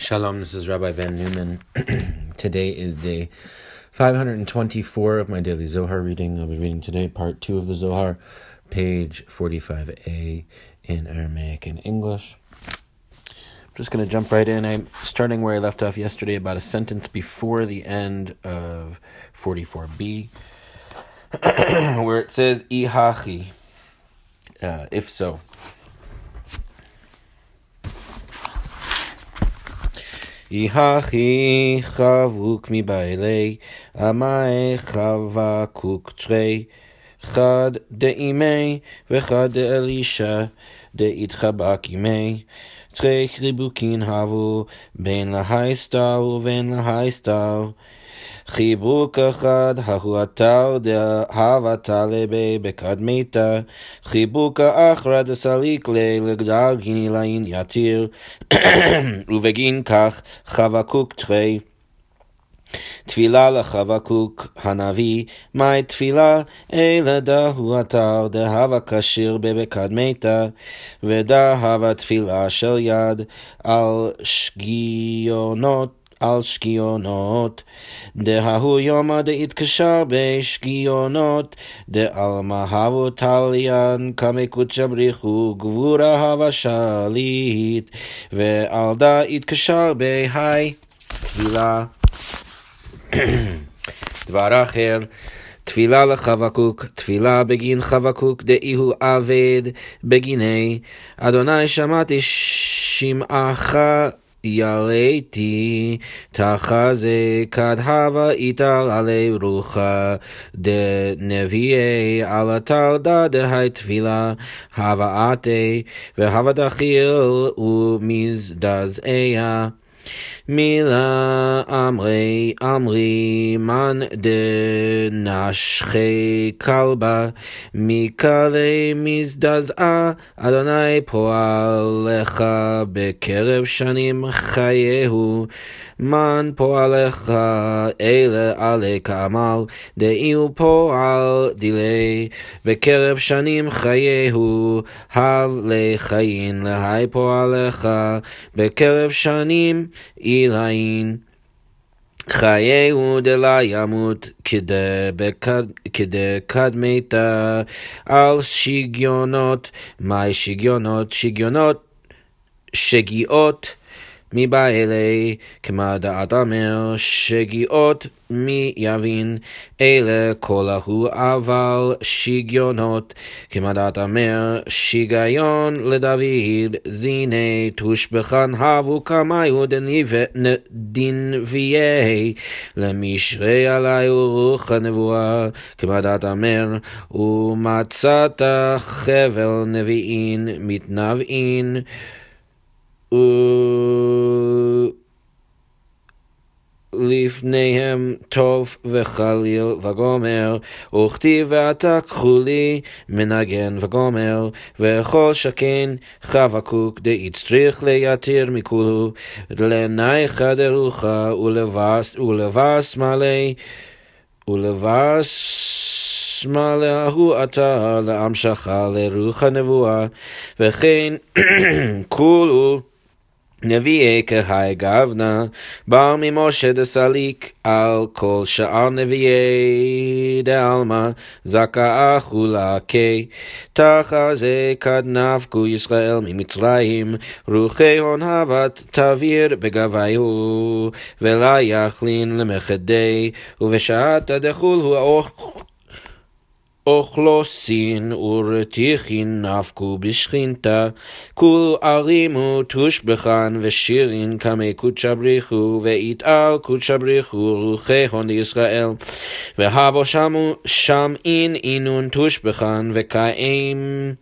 Shalom, this is Rabbi Ben Newman. today is day 524 of my daily Zohar reading. I'll be reading today part 2 of the Zohar, page 45a in Aramaic and English. I'm just going to jump right in. I'm starting where I left off yesterday, about a sentence before the end of 44b, where it says, Ihachi, uh, if so. יהכי חבוק מבעלי, עמי חבקוק תרי, חד דאימי וחד דאלישע, דאיתחבק אימי. תרי חיבוקין הבו, בין להייסתיו ובין להייסתיו. חיבוק אחד, ההוא עתר דהבתה לבי בקדמיתה, חיבוק האחרא דסליק לי לגדר גיני לעין יתיר, ובגין כך חבקוק תחי. תפילה לחבקוק הנביא, מהי תפילה? אלא דהו אתר דהבה כשיר בבקדמיתא, ודהבה תפילה של יד על שגיונות על שגיונות, דההו יומא דהתקשר בשגיונות, דעלמא הבו תליין קודשא בריחו גבורה הווה שליט, ועל דה התקשר בהי תפילה. דבר אחר תפילה לחבקוק, תפילה בגין חבקוק, דאי הוא עבד בגיני, אדוני שמעתי שמעך יראתי תחזקת הווה איתר עלי רוחה דנביאי על התרדה דהי תפילה הבאתי והווה דחיל ומזדזעיה מילה אמרי אמרי מן דנשכי כלבה מקלי מזדזעה אדוני פועלך בקרב שנים חייהו מן פועלך אלה עלי כעמל דאי הוא פועל דילי בקרב שנים חייהו הב לחיים להי פועלך בקרב שנים אילאין. חייהו דלה ימות כדקדמתה על שגיונות, מהי שגיונות? שגיונות, שגיאות מבעלי, כמה דעת אומר, שגיאות מי יבין, אלה כל ההוא אבל שגיונות, כמה דעת אומר, שיגיון לדוד, זיני תושבחן הבו כמיו דנביאי, למשרי עלי ורוח הנבואה, כמה דעת אומר, ומצאת חבל נביאין מתנבאין, לפניהם טוב וחליל וגומר, וכתיב ואתה קחו לי מנגן וגומר, וכל שכן חבקוק דאיצטריך ליתיר מכולו, לנייך דרוחה ולבס, מלא, ולבס מלא ההוא אתה להמשכה לרוח הנבואה, וכן כולו נביאי כהי גבנה, בר ממשה דסליק, על כל שאר נביאי דעלמא, זכה אכולה כי, תחזה כד נפקו ישראל ממצרים, רוחי הון הבת תביר בגביהו, ולה יכלין למחדי, ובשעת הדחול הוא אוכלוסין ורתיחין נפקו בשכינתה, כולו ערימו תושבחן ושירין קמי קודשא בריחו, ויתעל קודשא בריחו רוחי הון לישראל. והבו שם אין אינון תושבחן וקיים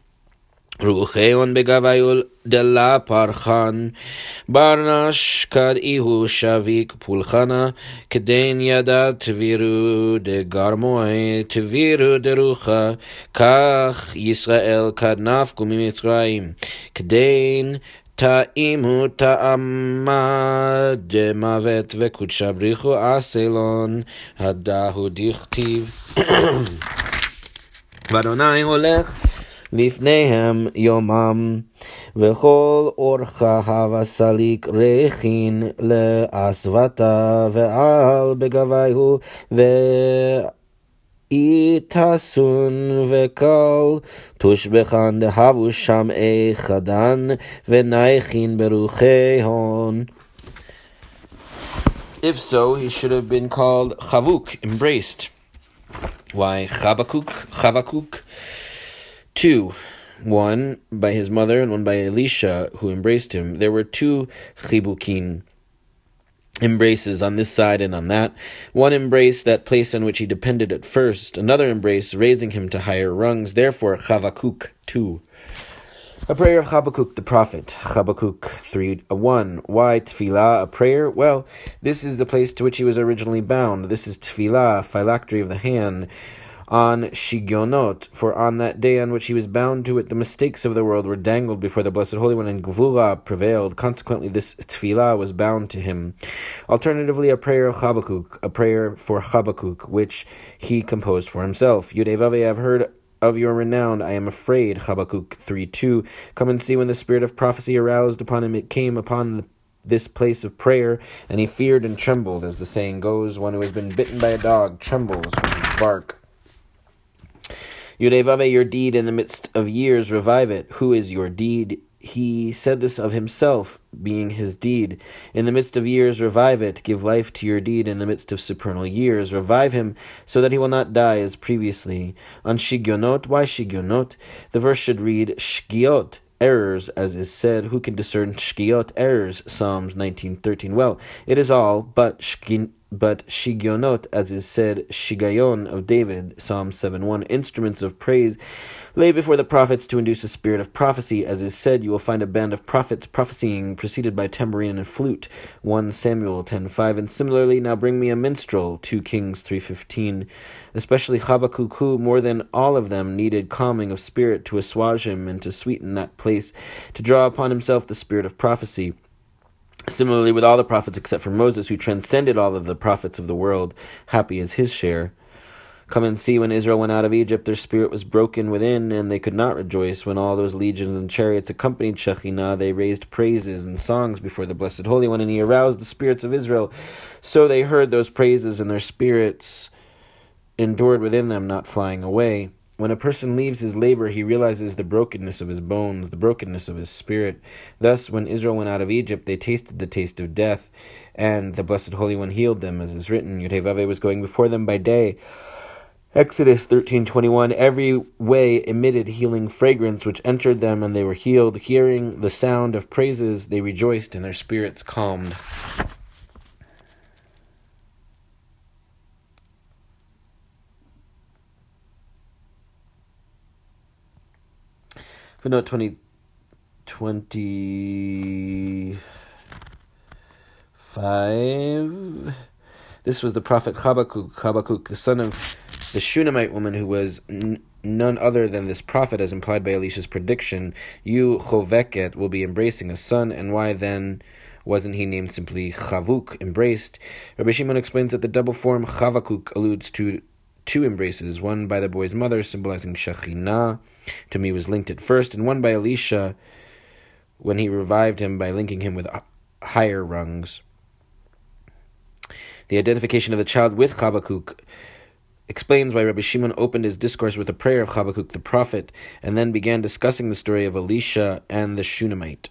רוחי בגביול דלה פרחן, ברנש כד איהו שביק פולחנה, כדין ידע תבירו דגרמוי, תבירו דרוחה, כך ישראל כד נפקו ממצרים, כדין תאימו טעמה דמוות וקודשה בריחו אסלון, הדהו דכתיב. ואדוני הולך לפניהם יומם, וכל אורחה הווה סליק רכין לאסוותה, ועל בגביהו ו... איתסון וקל, תושבחן דהבו שם איכדן, ונייכין ברוחי הון. If so, he should have been called Chavuk, embraced. Why Chabakuk? Chavakuk? Two. One by his mother and one by Elisha, who embraced him. There were two chibukin, embraces on this side and on that. One embrace, that place on which he depended at first. Another embrace, raising him to higher rungs. Therefore, Chavakuk, two. A prayer of Habakkuk the prophet, Habakkuk 3 1. Why tefillah, a prayer? Well, this is the place to which he was originally bound. This is tefillah, phylactery of the hand, on Shigionot, for on that day on which he was bound to it, the mistakes of the world were dangled before the Blessed Holy One, and Gevurah prevailed. Consequently, this tefillah was bound to him. Alternatively, a prayer of Habakkuk, a prayer for Habakkuk, which he composed for himself. Yudevave, I've heard of your renown I am afraid. Habakkuk 3 2. Come and see when the spirit of prophecy aroused upon him, it came upon the, this place of prayer, and he feared and trembled, as the saying goes, one who has been bitten by a dog trembles from his bark. Yudevave, your deed in the midst of years, revive it. Who is your deed? he said this of himself, being his deed. In the midst of years, revive it. Give life to your deed in the midst of supernal years. Revive him, so that he will not die as previously. On Shigionot, why Shigionot? The verse should read Shgiot, errors, as is said. Who can discern Shgiot, errors? Psalms 19.13. Well, it is all but Shgin but Shigionot, as is said, Shigayon of David, Psalm 7.1, instruments of praise lay before the prophets to induce a spirit of prophecy. As is said, you will find a band of prophets prophesying, preceded by tambourine and flute. 1 Samuel 10.5. And similarly, now bring me a minstrel. 2 Kings 3.15. Especially Habakkuk, who, more than all of them, needed calming of spirit to assuage him and to sweeten that place, to draw upon himself the spirit of prophecy. Similarly, with all the prophets except for Moses, who transcended all of the prophets of the world, happy is his share. Come and see when Israel went out of Egypt, their spirit was broken within, and they could not rejoice. When all those legions and chariots accompanied Shekhinah, they raised praises and songs before the Blessed Holy One, and he aroused the spirits of Israel. So they heard those praises, and their spirits endured within them, not flying away. When a person leaves his labor, he realizes the brokenness of his bones, the brokenness of his spirit. Thus, when Israel went out of Egypt, they tasted the taste of death, and the Blessed Holy One healed them, as is written. Yudhevave was going before them by day Exodus 13:21 Every way emitted healing fragrance which entered them and they were healed hearing the sound of praises they rejoiced and their spirits calmed Footnote 20, 25. This was the prophet Habakkuk, Habakkuk, the son of the Shunammite woman who was n- none other than this prophet, as implied by Elisha's prediction, you, Choveket, will be embracing a son, and why then wasn't he named simply Chavuk, embraced? Rabbi Shimon explains that the double form Chavakuk alludes to two embraces, one by the boy's mother, symbolizing Shekhinah, to me was linked at first, and one by Elisha when he revived him by linking him with higher rungs. The identification of the child with Chabakuk explains why Rabbi Shimon opened his discourse with a prayer of Habakkuk the prophet, and then began discussing the story of Elisha and the Shunammite.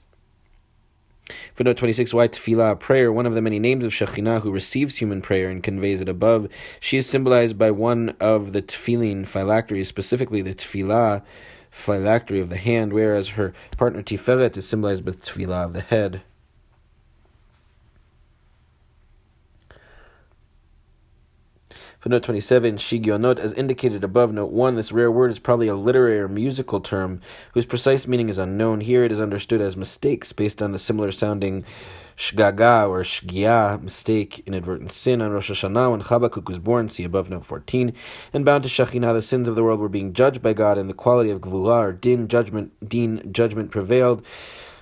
Footnote 26, why tefillah, prayer, one of the many names of Shekhinah who receives human prayer and conveys it above. She is symbolized by one of the tefillin phylacteries, specifically the tefillah phylactery of the hand, whereas her partner Tiferet is symbolized by the tefillah of the head. Footnote 27, Shigionot, as indicated above, note 1, this rare word is probably a literary or musical term whose precise meaning is unknown. Here it is understood as mistakes based on the similar sounding shgaga or shgia, mistake, inadvertent sin on Rosh Hashanah when Habakkuk was born, see above note 14, and bound to Shekhinah, the sins of the world were being judged by God, and the quality of Gevurah or Din, judgment, Din, judgment prevailed.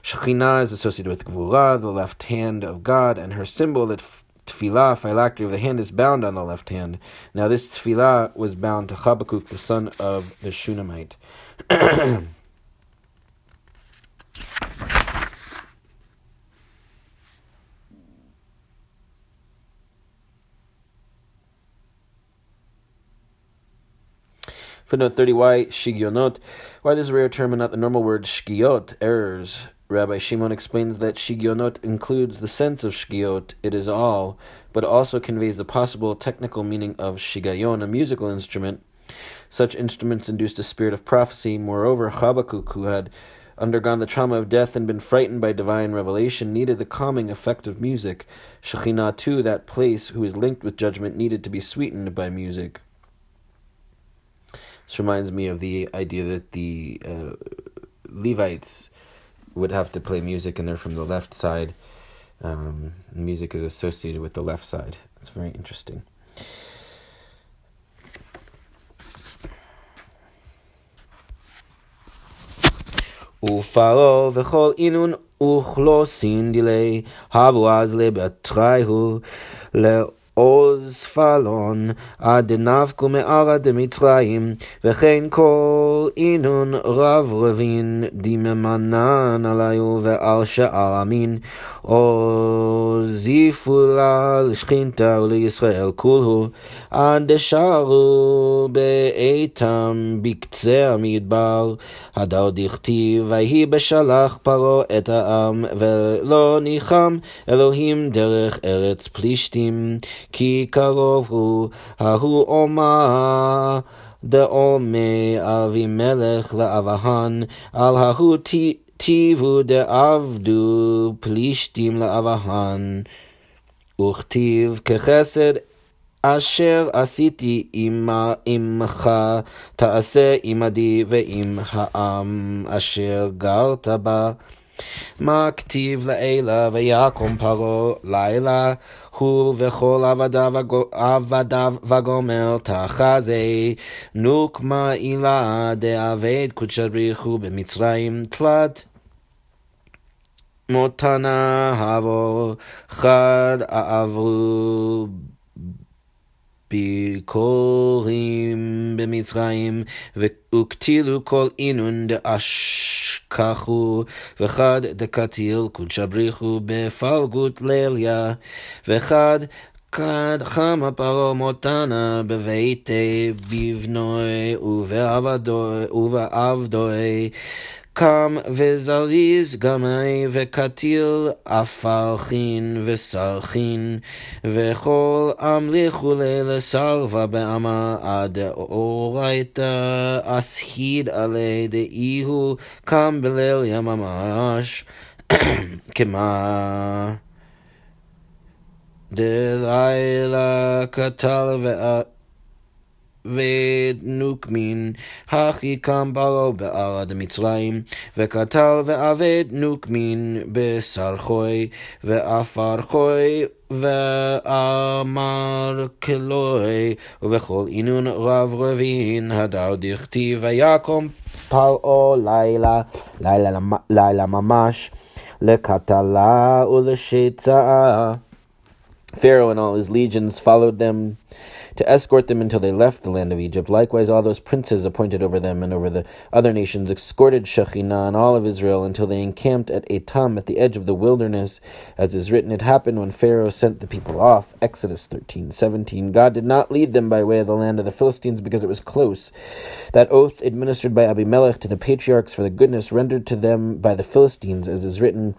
Shekhinah is associated with Gevurah, the left hand of God, and her symbol that tefillah, phylactery of the hand, is bound on the left hand. Now this tefillah was bound to Habakkuk, the son of the Shunammite. Footnote 30, why shigionot? Why this rare term and not the normal word shgiot, errors? Rabbi Shimon explains that shigionot includes the sense of shgiot, it is all, but also conveys the possible technical meaning of shigayon, a musical instrument. Such instruments induced a spirit of prophecy. Moreover, Habakkuk, who had undergone the trauma of death and been frightened by divine revelation, needed the calming effect of music. Shekhinah, too, that place who is linked with judgment, needed to be sweetened by music. This reminds me of the idea that the uh, Levites would have to play music and they're from the left side. Um, music is associated with the left side. It's very interesting. ופרעה וכל אינון וכלוסין דילי, הבו אז לבטרייהו, עוז פלון, עד דנפקו מערה דמצרים, וכן כל אינון רב רבין, דממנן עליו ועל שאר המין, עוזיפו לה לשכינתה ולישראל כולו, עד דשארו באיתם בקצה המדבר, הדר דכתיב, ויהי בשלח פרעה את העם, ולא ניחם אלוהים דרך ארץ פלישתים. כי קרוב הוא, ההוא אומה דעומי אבימלך לאבהן, על ההוא טיבו דעבדו פלישתים לאבהן. וכתיב כחסד אשר עשיתי עמך תעשה עמדי ועם העם אשר גרת בה. מה כתיב לעילה ויקום פרעה לילה? הוא וכל עבדיו, וגומר תחזה נוקמה עילה דאבד קודשא בריחו במצרים תלת מותנה הבו חד עברו ביקורים במצרים, וקטילו כל אינון דאשכחו, וחד דקטיל קודשא בריחו בפלגות ליליה, וחד כד חמה פרעה מותנה בביתי בבנוי ובעבדוי קם וזריז גמי וקטיל אפרחין וסרחין וכל אמליכו לסרבה בעמה עד אורייתא. אסהיד עלי דאיהו קם בליל ים ממש כמה דלילה קטל ואת ונוקמין, הכי קם פרעה בערד מצרים, וקטל ועבד נוקמין בסרחוי, ועפרחוי, ואמר כלוי, ובכל עינון רב רבין, הדר דכתיב, ויקום פרעה לילה, לילה, לילה ממש, לקטלה ולשצעה. Pharaoh and all his legions followed them to escort them until they left the land of Egypt. Likewise, all those princes appointed over them and over the other nations escorted Shekhinah and all of Israel until they encamped at Etam at the edge of the wilderness. As is written, it happened when Pharaoh sent the people off. Exodus 13, 17. God did not lead them by way of the land of the Philistines because it was close. That oath administered by Abimelech to the patriarchs for the goodness rendered to them by the Philistines, as is written,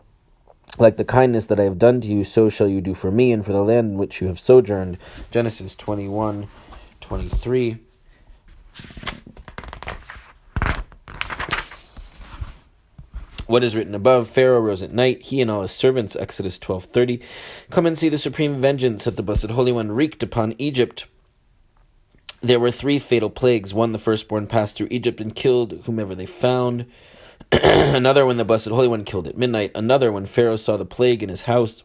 like the kindness that I have done to you, so shall you do for me and for the land in which you have sojourned. Genesis 21 23. What is written above, Pharaoh rose at night, he and all his servants, Exodus 12:30. Come and see the supreme vengeance that the blessed Holy One wreaked upon Egypt. There were three fatal plagues. One, the firstborn passed through Egypt and killed whomever they found. Another when the Blessed Holy One killed at midnight. Another when Pharaoh saw the plague in his house.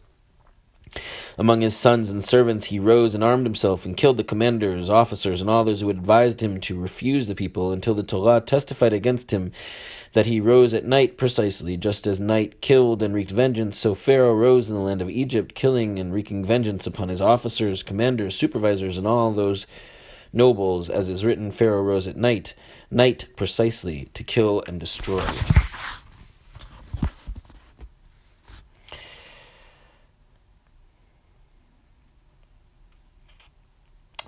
Among his sons and servants, he rose and armed himself and killed the commanders, officers, and all those who had advised him to refuse the people until the Torah testified against him that he rose at night precisely, just as night killed and wreaked vengeance. So Pharaoh rose in the land of Egypt, killing and wreaking vengeance upon his officers, commanders, supervisors, and all those nobles, as is written, Pharaoh rose at night, night precisely, to kill and destroy.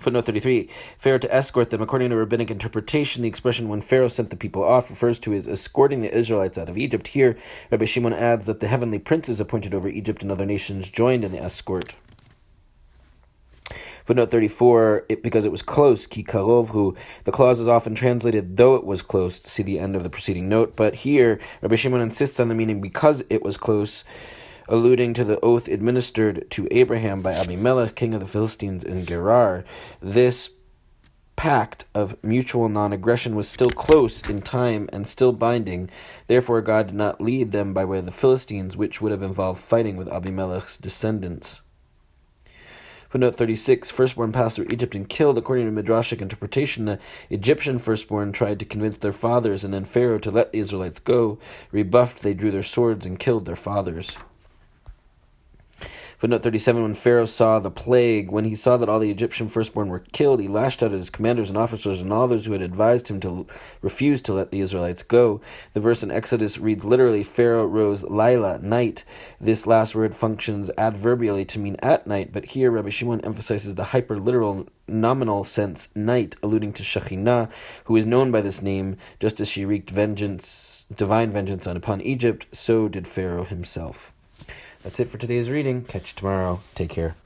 Footnote 33. Pharaoh to escort them. According to rabbinic interpretation, the expression when Pharaoh sent the people off refers to his escorting the Israelites out of Egypt. Here, Rabbi Shimon adds that the heavenly princes appointed over Egypt and other nations joined in the escort. Footnote 34, it, because it was close, ki karovhu, the clause is often translated though it was close, see the end of the preceding note, but here Rabbi Shimon insists on the meaning because it was close, alluding to the oath administered to Abraham by Abimelech, king of the Philistines in Gerar. This pact of mutual non aggression was still close in time and still binding. Therefore, God did not lead them by way of the Philistines, which would have involved fighting with Abimelech's descendants. Footnote 36 Firstborn passed through Egypt and killed. According to Midrashic interpretation, the Egyptian firstborn tried to convince their fathers and then Pharaoh to let the Israelites go. Rebuffed, they drew their swords and killed their fathers. Footnote 37 When Pharaoh saw the plague, when he saw that all the Egyptian firstborn were killed, he lashed out at his commanders and officers and all those who had advised him to refuse to let the Israelites go. The verse in Exodus reads literally Pharaoh rose Laila, night. This last word functions adverbially to mean at night, but here Rabbi Shimon emphasizes the hyperliteral nominal sense night, alluding to Shekhinah, who is known by this name, just as she wreaked vengeance, divine vengeance upon Egypt, so did Pharaoh himself. That's it for today's reading. Catch you tomorrow. Take care.